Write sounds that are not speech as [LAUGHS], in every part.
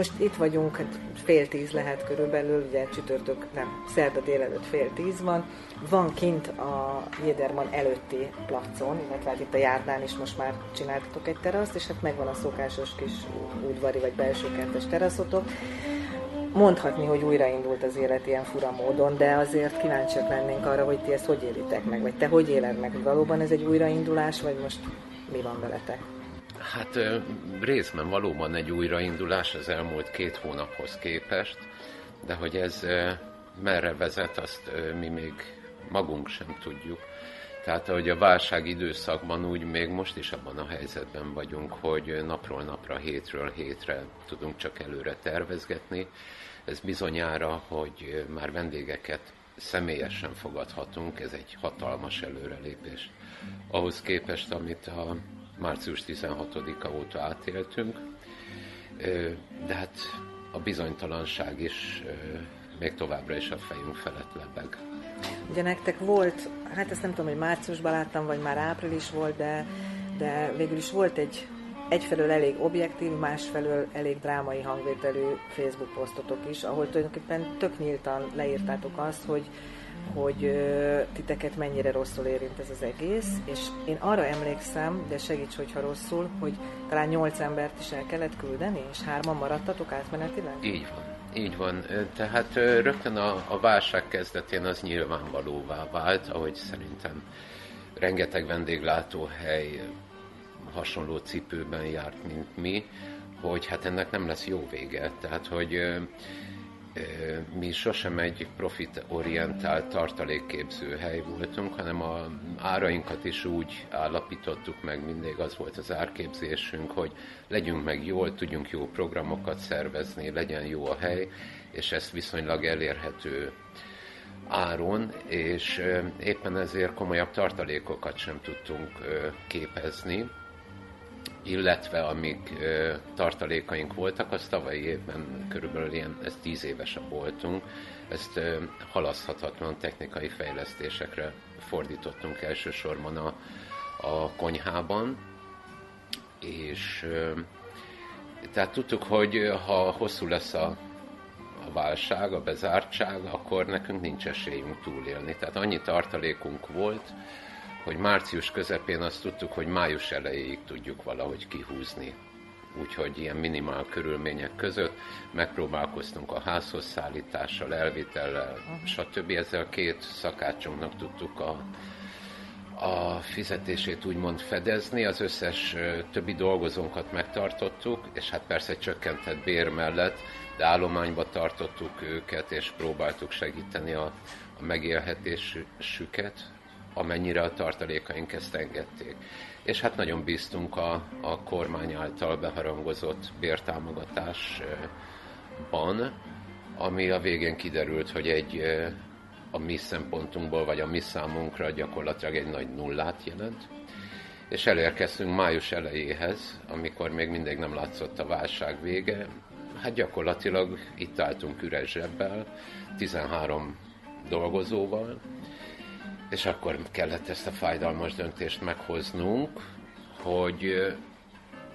most itt vagyunk, hát fél tíz lehet körülbelül, ugye csütörtök, nem, szerda délelőtt fél tíz van. Van kint a Jéderman előtti placon, illetve hát itt a járdán is most már csináltatok egy teraszt, és hát megvan a szokásos kis udvari vagy belsőkertes teraszotok mondhatni, hogy újraindult az élet ilyen fura módon, de azért kíváncsiak lennénk arra, hogy ti ezt hogy élitek meg, vagy te hogy éled meg, valóban ez egy újraindulás, vagy most mi van veletek? Hát részben valóban egy újraindulás az elmúlt két hónaphoz képest, de hogy ez merre vezet, azt mi még magunk sem tudjuk. Tehát, ahogy a válság időszakban, úgy még most is abban a helyzetben vagyunk, hogy napról napra, hétről hétre tudunk csak előre tervezgetni. Ez bizonyára, hogy már vendégeket személyesen fogadhatunk, ez egy hatalmas előrelépés. Ahhoz képest, amit a március 16-a óta átéltünk, de hát a bizonytalanság is még továbbra is a fejünk felett lebeg. Ugye nektek volt, hát ezt nem tudom, hogy márciusban láttam, vagy már április volt, de, de végül is volt egy egyfelől elég objektív, másfelől elég drámai hangvételű Facebook posztotok is, ahol tulajdonképpen tök nyíltan leírtátok azt, hogy, hogy titeket mennyire rosszul érint ez az egész, és én arra emlékszem, de segíts, hogyha rosszul, hogy talán nyolc embert is el kellett küldeni, és hárman maradtatok átmenetileg? Így van. Így van. Tehát rögtön a, a válság kezdetén az nyilvánvalóvá vált, ahogy szerintem rengeteg vendéglátóhely hasonló cipőben járt, mint mi, hogy hát ennek nem lesz jó vége. Tehát, hogy mi sosem egy profitorientált tartalékképző hely voltunk, hanem a árainkat is úgy állapítottuk meg, mindig az volt az árképzésünk, hogy legyünk meg jól, tudjunk jó programokat szervezni, legyen jó a hely, és ezt viszonylag elérhető áron, és éppen ezért komolyabb tartalékokat sem tudtunk képezni, illetve amik tartalékaink voltak, az tavalyi évben körülbelül ilyen, ez tíz évesebb voltunk, ezt ö, halaszthatatlan technikai fejlesztésekre fordítottunk elsősorban a, a konyhában, és tehát tudtuk, hogy ha hosszú lesz a, a válság, a bezártság, akkor nekünk nincs esélyünk túlélni. Tehát annyi tartalékunk volt, hogy március közepén azt tudtuk, hogy május elejéig tudjuk valahogy kihúzni. Úgyhogy ilyen minimál körülmények között megpróbálkoztunk a házhoz szállítással, elvitellel, stb. Ezzel két szakácsunknak tudtuk a, a fizetését úgymond fedezni, az összes többi dolgozónkat megtartottuk, és hát persze csökkentett bér mellett, de állományba tartottuk őket, és próbáltuk segíteni a, a megélhetésüket, amennyire a tartalékaink ezt engedték. És hát nagyon bíztunk a, a kormány által beharangozott bértámogatásban, ami a végén kiderült, hogy egy a mi szempontunkból, vagy a mi számunkra gyakorlatilag egy nagy nullát jelent. És elérkeztünk május elejéhez, amikor még mindig nem látszott a válság vége. Hát gyakorlatilag itt álltunk üres zsebbel, 13 dolgozóval, és akkor kellett ezt a fájdalmas döntést meghoznunk, hogy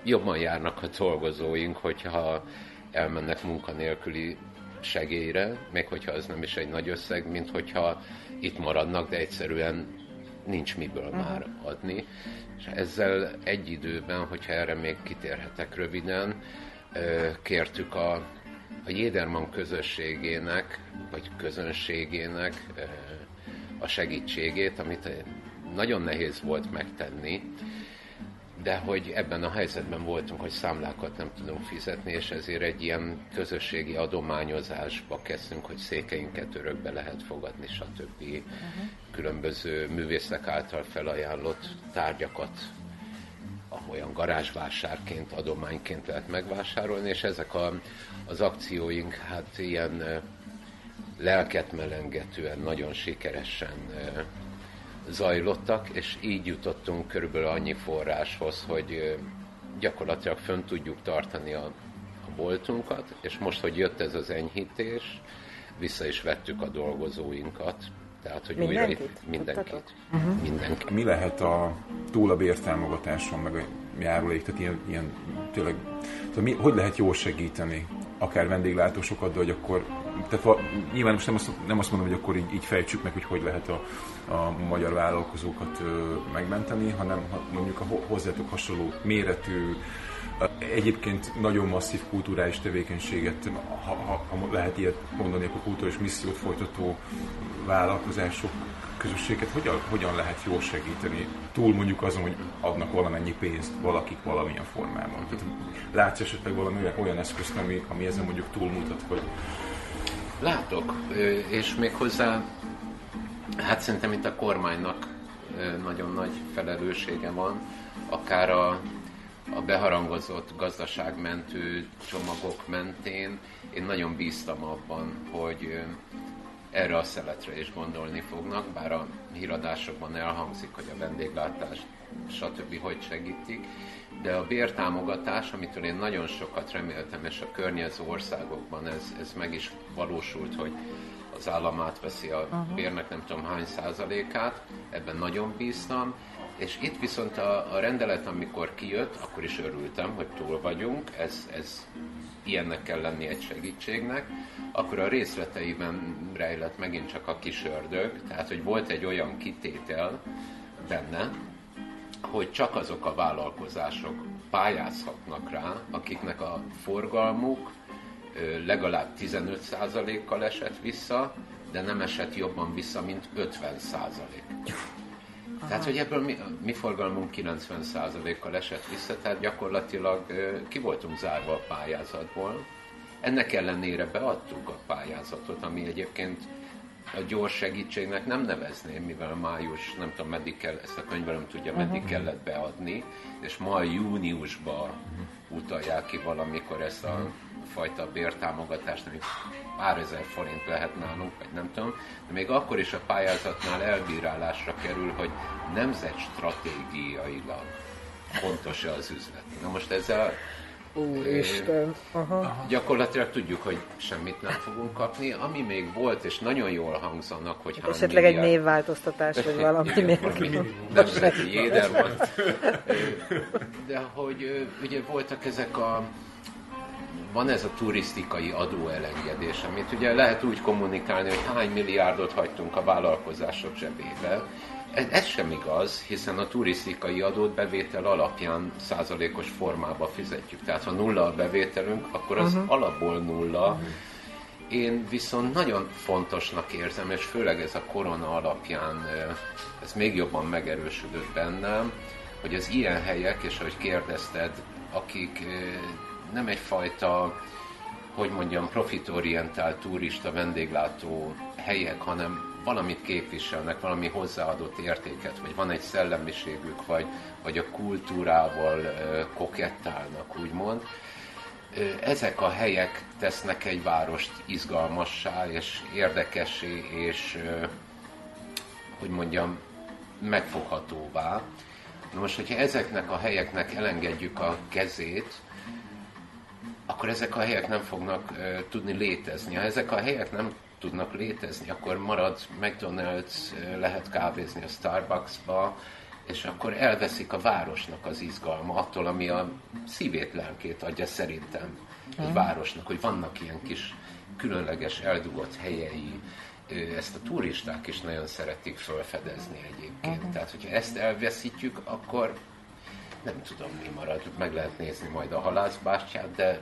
jobban járnak a dolgozóink, hogyha elmennek munkanélküli segélyre, még hogyha az nem is egy nagy összeg, mint hogyha itt maradnak, de egyszerűen nincs miből uh-huh. már adni. És ezzel egy időben, hogyha erre még kitérhetek röviden, kértük a, a Jéderman közösségének, vagy közönségének a segítségét, amit nagyon nehéz volt megtenni, de hogy ebben a helyzetben voltunk, hogy számlákat nem tudunk fizetni, és ezért egy ilyen közösségi adományozásba kezdtünk, hogy székeinket örökbe lehet fogadni, stb. Uh-huh. Különböző művészek által felajánlott tárgyakat olyan garázsvásárként, adományként lehet megvásárolni, és ezek a, az akcióink hát ilyen lelket melengetően, nagyon sikeresen zajlottak, és így jutottunk körülbelül annyi forráshoz, hogy gyakorlatilag fönn tudjuk tartani a, a boltunkat, és most, hogy jött ez az enyhítés, vissza is vettük a dolgozóinkat, tehát, hogy mindenkit? újra itt mindenkit. Uh-huh. mindenkit. Mi lehet a túl a bértámogatáson, meg a járulék, tehát ilyen, ilyen tényleg, tehát mi, hogy lehet jól segíteni akár vendéglátósokat, de hogy akkor, tehát nyilván most nem azt, nem azt mondom, hogy akkor így, így fejtsük meg, hogy hogy lehet a, a magyar vállalkozókat ö, megmenteni, hanem ha mondjuk a hozzátok hasonló méretű, Egyébként nagyon masszív kulturális tevékenységet, ha, ha, ha lehet ilyet mondani, akkor kulturális missziót folytató vállalkozások közösséget hogyan, hogyan lehet jól segíteni? Túl mondjuk azon, hogy adnak valamennyi pénzt valakik valamilyen formában. Tehát látsz esetleg valami olyan, eszközt, ami, ami ezen mondjuk túlmutat, hogy... Látok, és még hozzá, hát szerintem itt a kormánynak nagyon nagy felelőssége van, akár a, a beharangozott gazdaságmentő csomagok mentén. Én nagyon bíztam abban, hogy erre a szeletre is gondolni fognak, bár a híradásokban elhangzik, hogy a vendéglátás stb. hogy segítik, de a bértámogatás, amitől én nagyon sokat reméltem, és a környező országokban ez, ez meg is valósult, hogy az állam átveszi a uh-huh. bérnek nem tudom hány százalékát, ebben nagyon bíztam, és itt viszont a, a rendelet, amikor kijött, akkor is örültem, hogy túl vagyunk, ez, ez ilyennek kell lenni egy segítségnek, akkor a részleteiben rejlett megint csak a kis ördög, tehát hogy volt egy olyan kitétel benne, hogy csak azok a vállalkozások pályázhatnak rá, akiknek a forgalmuk legalább 15%-kal esett vissza, de nem esett jobban vissza, mint 50%. Tehát, hogy ebből mi, mi forgalmunk 90%-kal esett vissza, tehát gyakorlatilag ki voltunk zárva a pályázatból. Ennek ellenére beadtuk a pályázatot, ami egyébként a gyors segítségnek nem nevezném, mivel május, nem tudom meddig kell, ezt a könyvelem tudja, meddig uh-huh. kellett beadni, és majd júniusban uh-huh. utalják ki valamikor ezt a fajta bértámogatást, ami pár ezer forint lehet nálunk, vagy nem tudom, de még akkor is a pályázatnál elbírálásra kerül, hogy nemzet stratégiailag fontos-e az üzlet. Na most ezzel Úristen. Aha. Gyakorlatilag tudjuk, hogy semmit nem fogunk kapni. Ami még volt, és nagyon jól hangzanak, hogy hány Esetleg milliárd... egy névváltoztatás, vagy [LAUGHS] valami nélkül. Nemzeti jéder volt. De hogy ugye voltak ezek a van ez a turisztikai adóelengedés, amit ugye lehet úgy kommunikálni, hogy hány milliárdot hagytunk a vállalkozások zsebébe. Ez, sem igaz, hiszen a turisztikai adót bevétel alapján százalékos formába fizetjük. Tehát ha nulla a bevételünk, akkor az uh-huh. alapból nulla. Uh-huh. Én viszont nagyon fontosnak érzem, és főleg ez a korona alapján ez még jobban megerősödött bennem, hogy az ilyen helyek, és ahogy kérdezted, akik nem egyfajta, hogy mondjam, profitorientált turista vendéglátó helyek, hanem valamit képviselnek, valami hozzáadott értéket, vagy van egy szellemiségük, vagy, vagy a kultúrával kokettálnak, úgymond. Ezek a helyek tesznek egy várost izgalmassá és érdekessé, és hogy mondjam, megfoghatóvá. Na most, hogyha ezeknek a helyeknek elengedjük a kezét, akkor ezek a helyek nem fognak uh, tudni létezni. Ha ezek a helyek nem tudnak létezni, akkor marad McDonald's, lehet kávézni a Starbucksba, és akkor elveszik a városnak az izgalma attól, ami a szívét, lelkét adja szerintem egy városnak, hogy vannak ilyen kis különleges, eldugott helyei, ezt a turisták is nagyon szeretik felfedezni egyébként. Uh-huh. Tehát, hogyha ezt elveszítjük, akkor nem tudom, mi marad. Meg lehet nézni majd a halászbástyát, de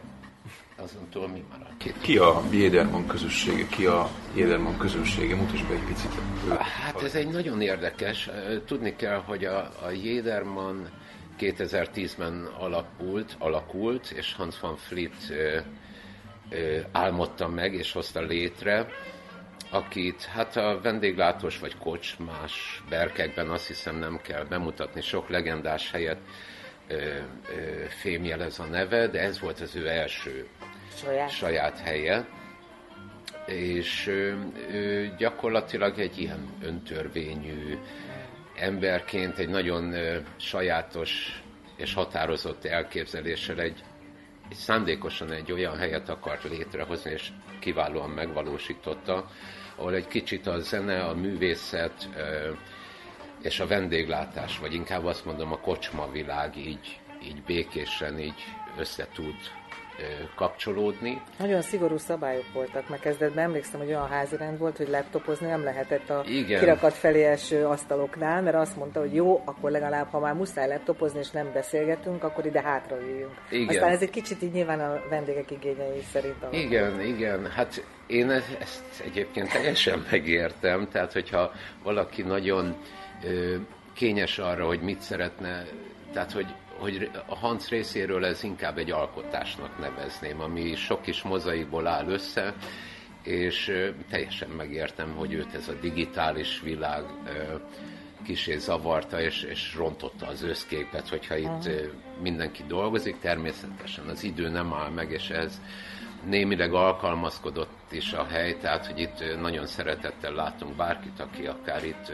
azon túl mi marad? Ki, a Jéderman közössége? Ki a Jéderman közössége? Mutasd be egy picit. Hát ez egy nagyon érdekes. Tudni kell, hogy a, a Jéderman 2010-ben alakult, alakult, és Hans van ö, ö, álmodta meg, és hozta létre, akit hát a vendéglátós vagy kocsmás berkekben azt hiszem nem kell bemutatni, sok legendás helyet fémjelez a neve, de ez volt az ő első saját, saját helye. És ő gyakorlatilag egy ilyen öntörvényű emberként egy nagyon sajátos és határozott elképzeléssel egy, egy szándékosan egy olyan helyet akart létrehozni, és kiválóan megvalósította, ahol egy kicsit a zene, a művészet, és a vendéglátás, vagy inkább azt mondom a kocsma világ így, így békésen így össze tud kapcsolódni. Nagyon szigorú szabályok voltak, mert kezdetben emlékszem, hogy olyan házirend volt, hogy laptopozni nem lehetett a Igen. kirakat felé eső asztaloknál, mert azt mondta, hogy jó, akkor legalább, ha már muszáj laptopozni és nem beszélgetünk, akkor ide hátra üljünk. Igen. Aztán ez egy kicsit így nyilván a vendégek igényei szerint alakul. Igen, igen. Hát én ezt egyébként teljesen [LAUGHS] megértem, tehát hogyha valaki nagyon ö, kényes arra, hogy mit szeretne, tehát hogy hogy a Hans részéről ez inkább egy alkotásnak nevezném, ami sok kis mozaikból áll össze, és teljesen megértem, hogy őt ez a digitális világ kisé zavarta, és, és rontotta az összképet, hogyha itt mindenki dolgozik, természetesen az idő nem áll meg, és ez némileg alkalmazkodott is a hely, tehát hogy itt nagyon szeretettel látunk bárkit, aki akár itt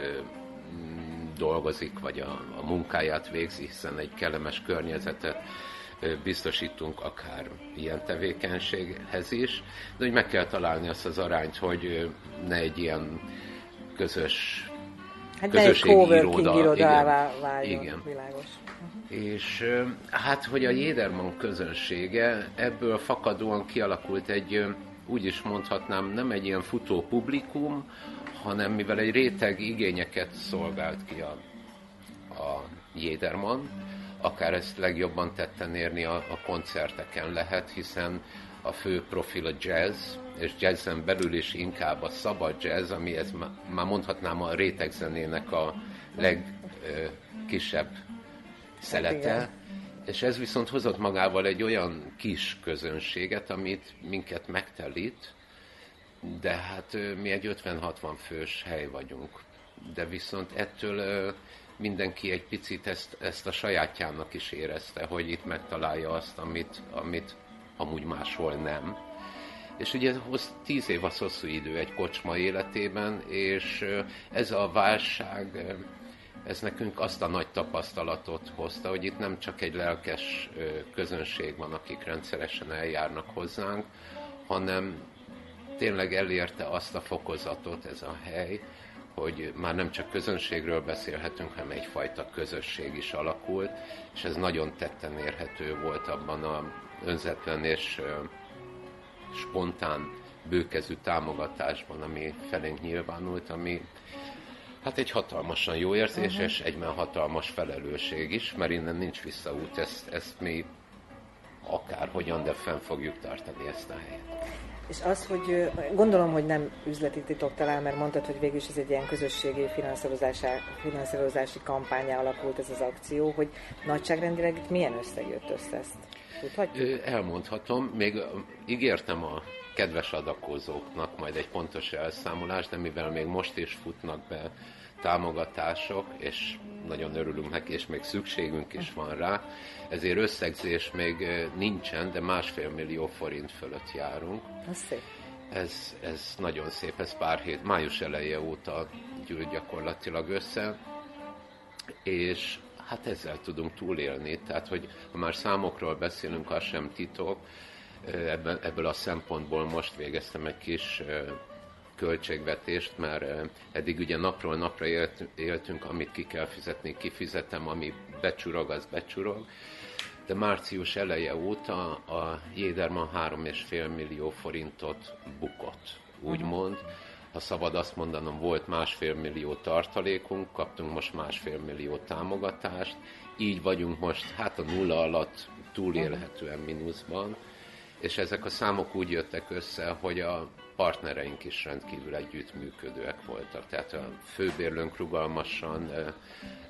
dolgozik, vagy a, a munkáját végzi, hiszen egy kellemes környezetet biztosítunk akár ilyen tevékenységhez is, de hogy meg kell találni azt az arányt, hogy ne egy ilyen közös hát közösségi iroda, irodává váljon, igen. világos. És hát, hogy a Jéderman közönsége ebből fakadóan kialakult egy, úgy is mondhatnám, nem egy ilyen futó publikum, hanem mivel egy réteg igényeket szolgált ki a, a Jéderman, akár ezt legjobban tetten érni a, a koncerteken lehet, hiszen a fő profil a jazz, és jazzen belül is inkább a szabad jazz, ami ez már mondhatnám a rétegzenének a legkisebb szelete, hát és ez viszont hozott magával egy olyan kis közönséget, amit minket megtelít, de hát mi egy 50-60 fős hely vagyunk. De viszont ettől mindenki egy picit ezt, ezt a sajátjának is érezte, hogy itt megtalálja azt, amit, amit amúgy máshol nem. És ugye hoz, tíz év az hosszú idő egy kocsma életében, és ez a válság, ez nekünk azt a nagy tapasztalatot hozta, hogy itt nem csak egy lelkes közönség van, akik rendszeresen eljárnak hozzánk, hanem tényleg elérte azt a fokozatot ez a hely, hogy már nem csak közönségről beszélhetünk, hanem egyfajta közösség is alakult, és ez nagyon tetten érhető volt abban a önzetlen és spontán bőkezű támogatásban, ami felénk nyilvánult, ami hát egy hatalmasan jó érzés, uh-huh. és egyben hatalmas felelősség is, mert innen nincs visszaút, ezt, ezt mi akárhogyan, de fenn fogjuk tartani ezt a helyet. És az, hogy gondolom, hogy nem üzleti titok talán, mert mondtad, hogy végül is ez egy ilyen közösségi finanszírozási kampánya alakult ez az akció, hogy nagyságrendileg itt milyen összeg jött össze ezt? Tudhatjuk? Elmondhatom, még ígértem a kedves adakozóknak majd egy pontos elszámolást, de mivel még most is futnak be támogatások, és nagyon örülünk neki, és még szükségünk is van rá, ezért összegzés még nincsen, de másfél millió forint fölött járunk. Ez szép. Ez, ez nagyon szép, ez pár hét, május eleje óta gyűlt gyakorlatilag össze, és hát ezzel tudunk túlélni. Tehát, hogy ha már számokról beszélünk, az sem titok, ebből a szempontból most végeztem egy kis költségvetést, mert eddig ugye napról napra élt, éltünk, amit ki kell fizetni, kifizetem, ami becsurog, az becsurog. De március eleje óta a Jéderman 3,5 millió forintot bukott, úgymond. Ha szabad azt mondanom, volt másfél millió tartalékunk, kaptunk most másfél millió támogatást, így vagyunk most hát a nulla alatt túlélhetően mínuszban, és ezek a számok úgy jöttek össze, hogy a partnereink is rendkívül együttműködőek voltak. Tehát a főbérlőnk rugalmasan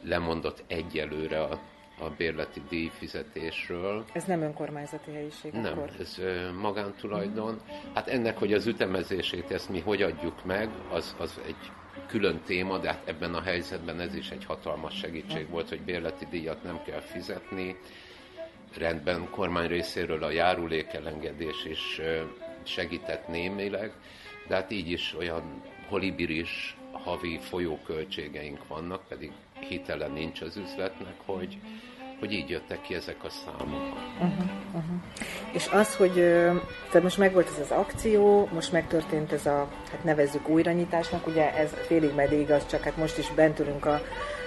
lemondott egyelőre a, a bérleti díjfizetésről. Ez nem önkormányzati helyiség Nem, akkor? ez magántulajdon. Hát ennek, hogy az ütemezését ezt mi hogy adjuk meg, az, az egy külön téma, de hát ebben a helyzetben ez is egy hatalmas segítség volt, hogy bérleti díjat nem kell fizetni. Rendben, kormány részéről a járulékelengedés is segített némileg, de hát így is olyan holibiris havi folyóköltségeink vannak, pedig hitele nincs az üzletnek, hogy, hogy így jöttek ki ezek a számok. Uh-huh, uh-huh. És az, hogy tehát most megvolt ez az akció, most megtörtént ez a, hát nevezzük újranyitásnak, ugye ez félig meddig igaz, csak hát most is bent ülünk a,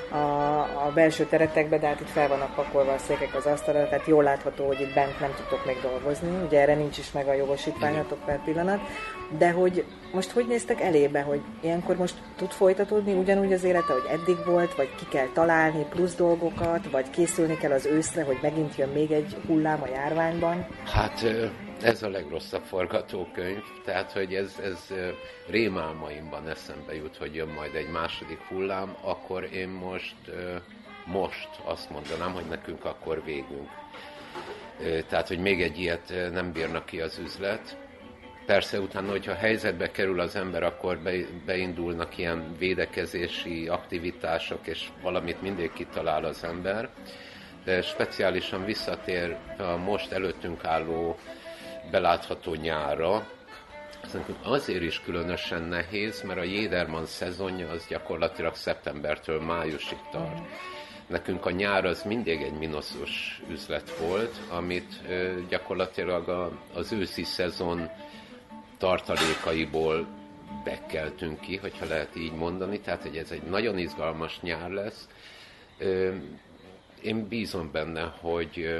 a, a belső teretekbe, de hát itt fel vannak pakolva a székek az asztalra, tehát jól látható, hogy itt bent nem tudtok még dolgozni, ugye erre nincs is meg a jogosítványatok per pillanat, de hogy most hogy néztek elébe, hogy ilyenkor most tud folytatódni ugyanúgy az élete, hogy eddig volt, vagy ki kell találni plusz dolgokat, vagy készülni kell az őszre, hogy megint jön még egy hullám a járványban? Hát ez a legrosszabb forgatókönyv, tehát hogy ez, ez rémálmaimban eszembe jut, hogy jön majd egy második hullám, akkor én most, most azt mondanám, hogy nekünk akkor végünk. Tehát, hogy még egy ilyet nem bírnak ki az üzlet. Persze utána, hogyha helyzetbe kerül az ember, akkor beindulnak ilyen védekezési aktivitások, és valamit mindig kitalál az ember. De speciálisan visszatér a most előttünk álló belátható nyára, Szerintem azért is különösen nehéz, mert a Jéderman szezonja az gyakorlatilag szeptembertől májusig tart. Nekünk a nyár az mindig egy minoszos üzlet volt, amit gyakorlatilag az őszi szezon tartalékaiból bekeltünk ki, hogyha lehet így mondani, tehát hogy ez egy nagyon izgalmas nyár lesz. Én bízom benne, hogy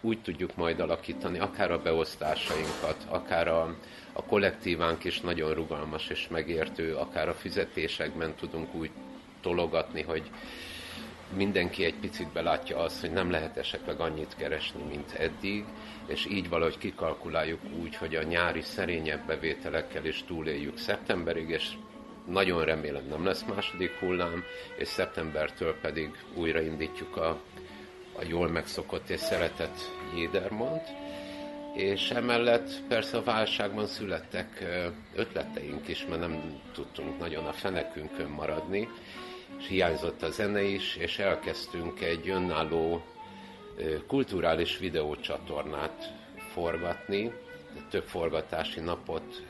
úgy tudjuk majd alakítani, akár a beosztásainkat, akár a, a kollektívánk is nagyon rugalmas és megértő, akár a fizetésekben tudunk úgy tologatni, hogy mindenki egy picit belátja azt, hogy nem lehet esetleg annyit keresni, mint eddig, és így valahogy kikalkuláljuk úgy, hogy a nyári szerényebb bevételekkel is túléljük szeptemberig, és nagyon remélem nem lesz második hullám, és szeptembertől pedig újraindítjuk a a jól megszokott és szeretett Jédermont, és emellett persze a válságban születtek ötleteink is, mert nem tudtunk nagyon a fenekünkön maradni, és hiányzott a zene is, és elkezdtünk egy önálló kulturális videócsatornát forgatni, több forgatási napot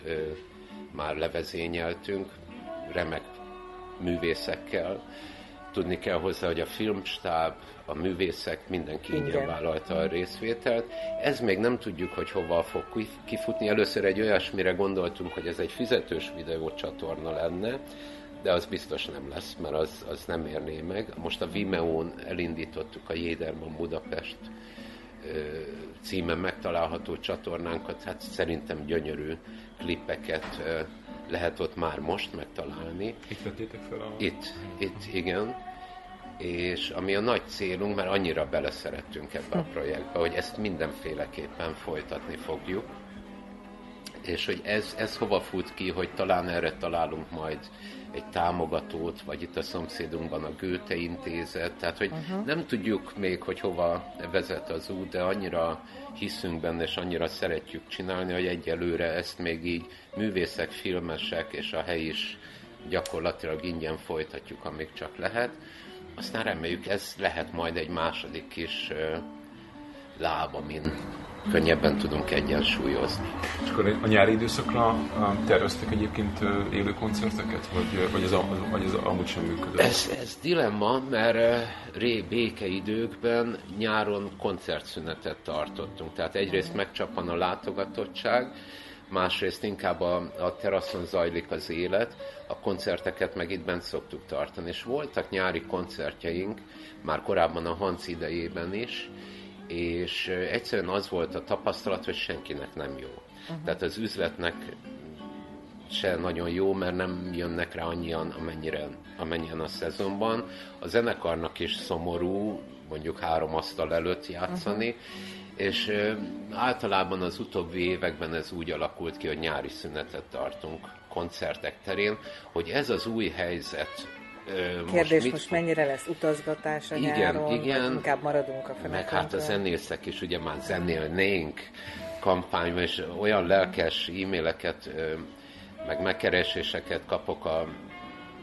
már levezényeltünk, remek művészekkel, Tudni kell hozzá, hogy a filmstáb, a művészek, mindenki ingyen vállalta a részvételt. Ez még nem tudjuk, hogy hova fog kifutni. Először egy olyasmire gondoltunk, hogy ez egy fizetős videócsatorna lenne, de az biztos nem lesz, mert az, az nem érné meg. Most a Vimeo-n elindítottuk a Jéderman Budapest címen megtalálható csatornánkat, hát szerintem gyönyörű klippeket lehet ott már most megtalálni. Itt vettétek fel a... Itt, itt, igen. És ami a nagy célunk, mert annyira beleszerettünk ebbe a projektbe, hogy ezt mindenféleképpen folytatni fogjuk. És hogy ez, ez hova fut ki, hogy talán erre találunk majd egy támogatót, vagy itt a szomszédunkban a Goethe intézet, tehát hogy uh-huh. nem tudjuk még, hogy hova vezet az út, de annyira hiszünk benne, és annyira szeretjük csinálni, hogy egyelőre ezt még így művészek, filmesek és a hely is gyakorlatilag ingyen folytatjuk, amíg csak lehet. Aztán reméljük, ez lehet majd egy második kis láb, amin könnyebben tudunk egyensúlyozni. És akkor a nyári időszakra terveztek egyébként élő koncerteket, vagy, vagy, az, vagy az amúgy sem működött? Ez, ez dilemma, mert ré békeidőkben nyáron koncertszünetet tartottunk. Tehát egyrészt megcsapan a látogatottság, másrészt inkább a, a teraszon zajlik az élet, a koncerteket meg itt bent szoktuk tartani. És voltak nyári koncertjeink, már korábban a Hanc idejében is, és egyszerűen az volt a tapasztalat, hogy senkinek nem jó. Uh-huh. Tehát az üzletnek se nagyon jó, mert nem jönnek rá annyian, amennyire, amennyien a szezonban. A zenekarnak is szomorú, mondjuk három asztal előtt játszani, uh-huh. és általában az utóbbi években ez úgy alakult ki, hogy nyári szünetet tartunk koncertek terén, hogy ez az új helyzet Kérdés most, mit... most mennyire lesz utazgatás a igen, nyáron, igen, inkább maradunk a Meg hát a zenészek is ugye már zenélnénk kampányban, és olyan lelkes e-maileket, meg megkereséseket kapok a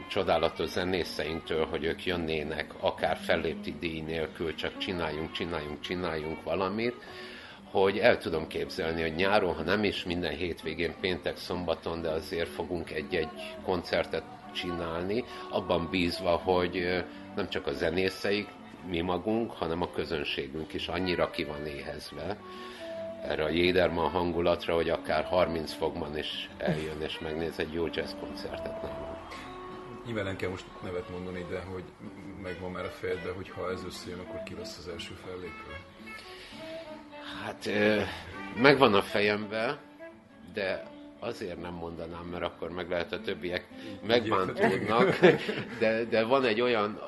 csodálatos zenészeinktől, hogy ők jönnének, akár fellépti díj nélkül, csak csináljunk, csináljunk, csináljunk valamit, hogy el tudom képzelni, hogy nyáron, ha nem is minden hétvégén, péntek, szombaton, de azért fogunk egy-egy koncertet csinálni, abban bízva, hogy nem csak a zenészeik, mi magunk, hanem a közönségünk is annyira ki van éhezve erre a Jéderman hangulatra, hogy akár 30 fokban is eljön és megnéz egy jó jazz koncertet nálunk. nyilván nem kell most nevet mondani, de hogy megvan már a fejedben, hogy ha ez összejön, akkor ki lesz az első fellépő? Hát megvan a fejemben, de azért nem mondanám, mert akkor meg lehet a többiek megbántódnak, [LAUGHS] de, de van egy olyan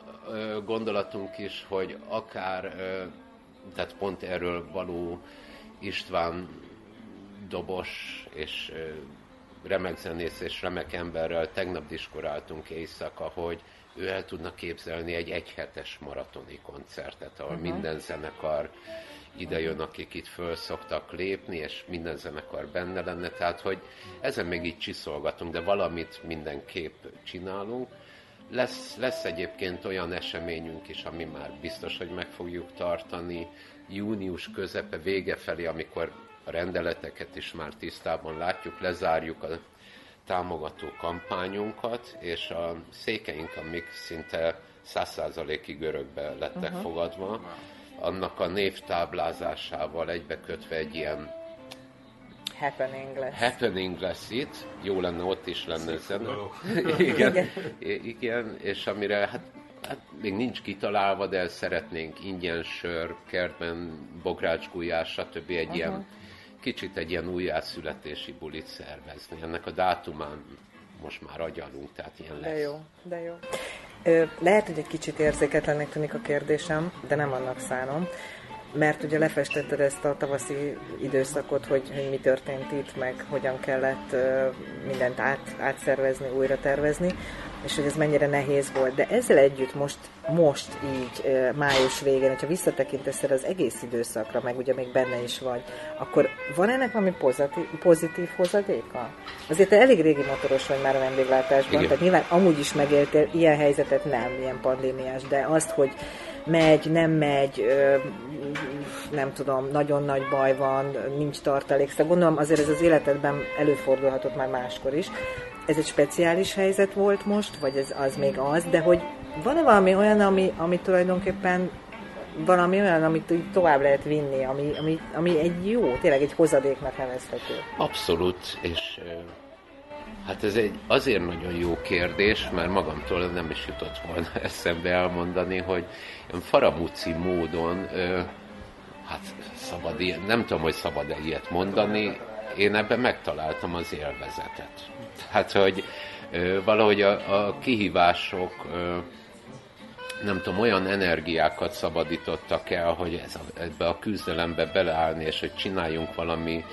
gondolatunk is, hogy akár, tehát pont erről való István dobos és remek zenész és remek emberrel tegnap diskoráltunk éjszaka, hogy ő el tudna képzelni egy egyhetes maratoni koncertet, ahol uh-huh. minden zenekar ide jön, akik itt föl szoktak lépni, és minden zenekar benne lenne, tehát hogy ezen még így csiszolgatunk, de valamit mindenképp csinálunk. Lesz, lesz egyébként olyan eseményünk is, ami már biztos, hogy meg fogjuk tartani június közepe, vége felé, amikor a rendeleteket is már tisztában látjuk, lezárjuk a támogató kampányunkat, és a székeink, amik szinte százszázalékig örökbe lettek uh-huh. fogadva, annak a névtáblázásával egybekötve egy ilyen happening lesz. Happening lesz itt, jó lenne ott is lenne zene. [LAUGHS] igen, igen. igen, és amire hát, hát még nincs kitalálva, de szeretnénk ingyen sör, kertben, bográcsgulyás, stb. egy uh-huh. ilyen kicsit egy ilyen újjászületési bulit szervezni. Ennek a dátumán most már agyalunk, tehát ilyen lesz. De jó, de jó. Lehet, hogy egy kicsit érzéketlennek tűnik a kérdésem, de nem annak szánom mert ugye lefestetted ezt a tavaszi időszakot, hogy, hogy mi történt itt, meg hogyan kellett mindent át, átszervezni, újra tervezni, és hogy ez mennyire nehéz volt. De ezzel együtt most, most így május végén, hogyha visszatekintesz az egész időszakra, meg ugye még benne is vagy, akkor van ennek valami pozitív, pozitív hozadéka? Azért te elég régi motoros vagy már a vendéglátásban, Igen. tehát nyilván amúgy is megéltél ilyen helyzetet, nem ilyen pandémiás, de azt, hogy megy, nem megy, nem tudom, nagyon nagy baj van, nincs tartalék. Szóval gondolom azért ez az életedben előfordulhatott már máskor is. Ez egy speciális helyzet volt most, vagy ez az még az, de hogy van-e valami olyan, ami, ami tulajdonképpen valami olyan, amit tovább lehet vinni, ami, ami, ami egy jó, tényleg egy hozadéknak nevezhető? Abszolút, és Hát ez egy azért nagyon jó kérdés, mert magamtól nem is jutott volna [LAUGHS] eszembe elmondani, hogy faramúci módon, hát szabad ilyen, nem tudom, hogy szabad-e ilyet mondani, én ebben megtaláltam az élvezetet. Hát, hogy valahogy a, a kihívások nem tudom, olyan energiákat szabadítottak el, hogy ez a, ebbe a küzdelembe beleállni, és hogy csináljunk valami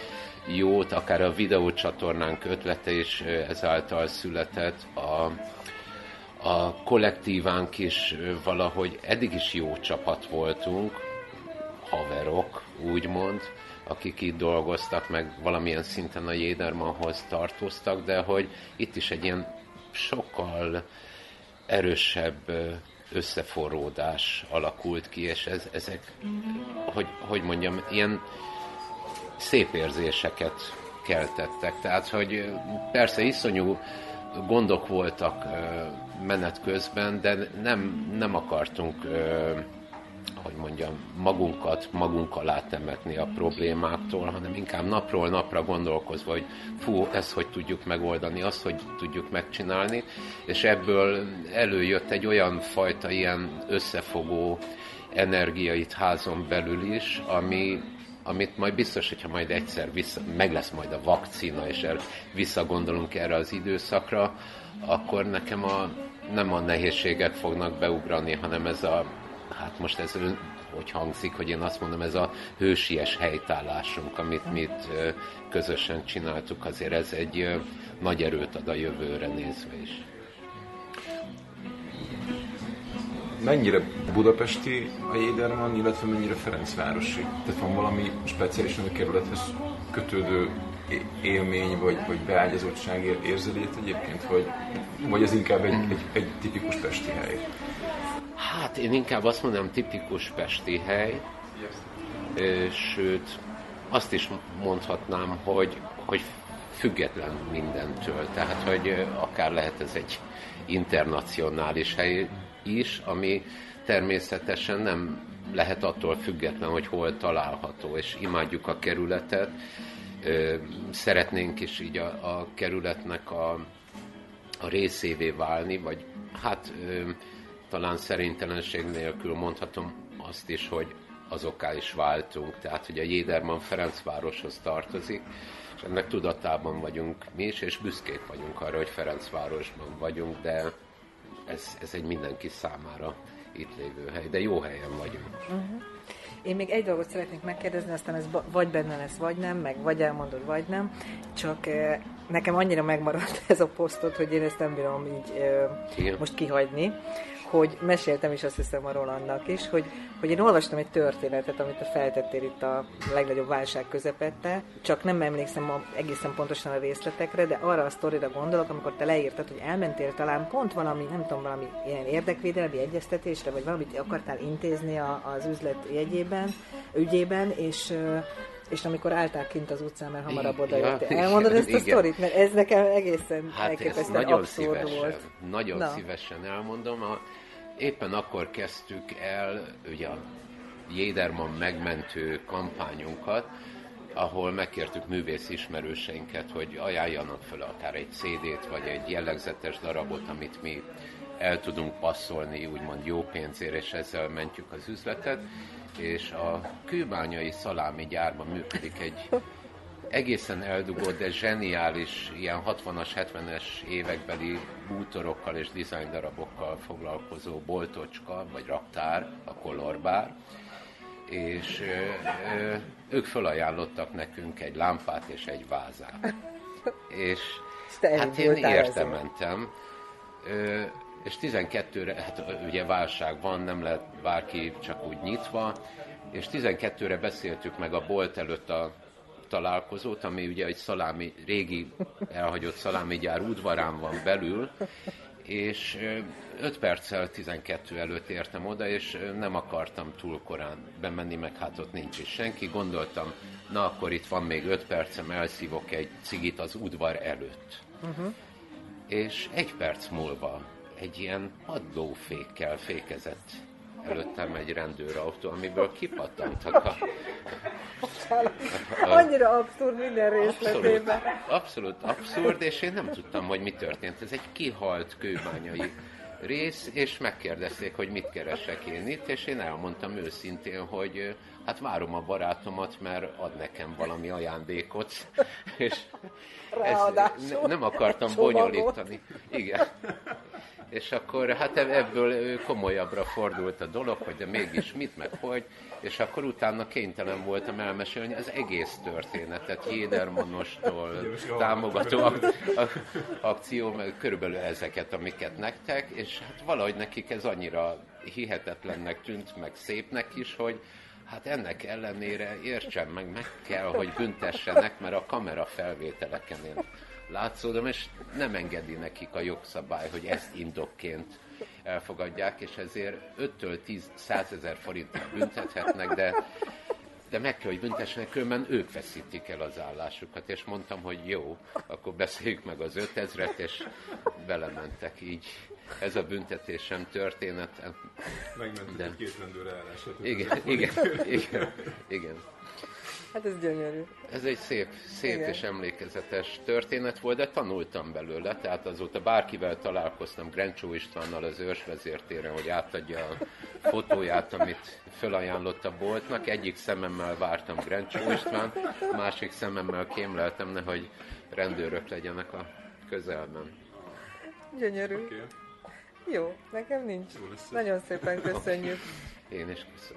jót, akár a videócsatornánk ötlete is ezáltal született, a, a kollektívánk is valahogy eddig is jó csapat voltunk, haverok, úgymond, akik itt dolgoztak, meg valamilyen szinten a Jédermanhoz tartoztak, de hogy itt is egy ilyen sokkal erősebb összeforródás alakult ki, és ez, ezek, hogy, hogy mondjam, ilyen szép érzéseket keltettek. Tehát, hogy persze iszonyú gondok voltak menet közben, de nem, nem akartunk, hogy mondjam, magunkat magunk alá temetni a problémáktól, hanem inkább napról napra gondolkozva, hogy fú, ezt hogy tudjuk megoldani, azt hogy tudjuk megcsinálni, és ebből előjött egy olyan fajta ilyen összefogó energiait házon belül is, ami, amit majd biztos, hogyha majd egyszer vissza, meg lesz majd a vakcina, és el, visszagondolunk erre az időszakra, akkor nekem a, nem a nehézségek fognak beugrani, hanem ez a, hát most ez hogy hangzik, hogy én azt mondom, ez a hősies helytállásunk, amit mi közösen csináltuk, azért ez egy nagy erőt ad a jövőre nézve is. Mennyire budapesti a Jéderman, illetve mennyire Ferencvárosi? Tehát van valami speciálisan a kerülethez kötődő élmény, vagy, vagy beágyazottság érzelét egyébként, vagy, vagy ez inkább egy, egy, egy tipikus pesti hely? Hát én inkább azt mondanám tipikus pesti hely, sőt azt is mondhatnám, hogy, hogy független mindentől. Tehát, hogy akár lehet ez egy internacionális hely, is, ami természetesen nem lehet attól független, hogy hol található, és imádjuk a kerületet. Szeretnénk is így a, a kerületnek a, a részévé válni, vagy hát talán szerintelenség nélkül mondhatom azt is, hogy azokká is váltunk. Tehát, hogy a Jéderman Ferencvároshoz tartozik, és ennek tudatában vagyunk mi is, és büszkék vagyunk arra, hogy Ferencvárosban vagyunk, de ez, ez egy mindenki számára itt lévő hely, de jó helyen vagyunk. Uh-huh. Én még egy dolgot szeretnék megkérdezni, aztán ez vagy benne lesz, vagy nem, meg vagy elmondod, vagy nem. Csak nekem annyira megmaradt [LAUGHS] ez a posztot, hogy én ezt nem bírom így eh, most kihagyni hogy meséltem is azt hiszem a Rolandnak is, hogy, hogy én olvastam egy történetet, amit a feltettél itt a legnagyobb válság közepette, csak nem emlékszem a, egészen pontosan a részletekre, de arra a sztorira gondolok, amikor te leírtad, hogy elmentél talán pont valami, nem tudom, valami ilyen érdekvédelmi egyeztetésre, vagy valamit akartál intézni a, az üzlet jegyében, ügyében, és és amikor állták kint az utcán, mert hamarabb oda ja, Elmondod ezt igen. a sztorit? Mert ez nekem egészen hát elképesztően nagyon abszurd szívesen, volt. Nagyon Na. szívesen elmondom. A, éppen akkor kezdtük el ugye a Jéderman megmentő kampányunkat, ahol megkértük művész ismerőseinket, hogy ajánljanak fel akár egy CD-t, vagy egy jellegzetes darabot, amit mi el tudunk passzolni, úgymond jó pénzért, és ezzel mentjük az üzletet és a kőbányai szalámi gyárban működik egy egészen eldugott, de zseniális, ilyen 60-as, 70-es évekbeli bútorokkal és dizájn darabokkal foglalkozó boltocska, vagy raktár, a kolorbár, és ö, ö, ők felajánlottak nekünk egy lámpát és egy vázát. [LAUGHS] És hát én értem mentem. Ö, és 12-re, hát ugye válság van, nem lehet bárki csak úgy nyitva, és 12-re beszéltük meg a bolt előtt a találkozót, ami ugye egy szalámi, régi elhagyott szalámigyár udvarán van belül, és 5 perccel 12 előtt értem oda, és nem akartam túl korán bemenni, meg hát ott nincs is senki. Gondoltam, na akkor itt van még 5 percem, elszívok egy cigit az udvar előtt. Uh-huh. És egy perc múlva egy ilyen padlófékkel fékezett előttem egy rendőrautó, amiből kipattantak a... a Annyira abszurd minden részletében. Abszolút, abszolút abszurd, és én nem tudtam, hogy mi történt. Ez egy kihalt kőbányai rész, és megkérdezték, hogy mit keresek én itt, és én elmondtam őszintén, hogy hát várom a barátomat, mert ad nekem valami ajándékot, és ez, nem akartam bonyolítani. Igen és akkor hát ebből komolyabbra fordult a dolog, hogy de mégis mit, meg hogy, és akkor utána kénytelen voltam elmesélni az egész történetet, Jédermonostól, támogató ak- akció, meg körülbelül ezeket, amiket nektek, és hát valahogy nekik ez annyira hihetetlennek tűnt, meg szépnek is, hogy hát ennek ellenére értsem meg, meg kell, hogy büntessenek, mert a kamera felvételeken én látszódom, és nem engedi nekik a jogszabály, hogy ezt indokként elfogadják, és ezért 5-től 10 ezer forintot büntethetnek, de, de meg kell, hogy büntessenek, különben ők veszítik el az állásukat, és mondtam, hogy jó, akkor beszéljük meg az 5000-et, és belementek így. Ez a büntetésem történet. Megmentek de... két rendőr Igen, igen, igen, igen. Hát ez gyönyörű. Ez egy szép, szép és emlékezetes történet volt, de tanultam belőle, tehát azóta bárkivel találkoztam, Grencsó Istvánnal az őrsvezértéren, hogy átadja a fotóját, amit felajánlott a boltnak. Egyik szememmel vártam Grencsó István, másik szememmel kémleltem, nehogy rendőrök legyenek a közelben. Gyönyörű. Okay. Jó, nekem nincs. Nagyon szépen köszönjük. Én is köszönöm.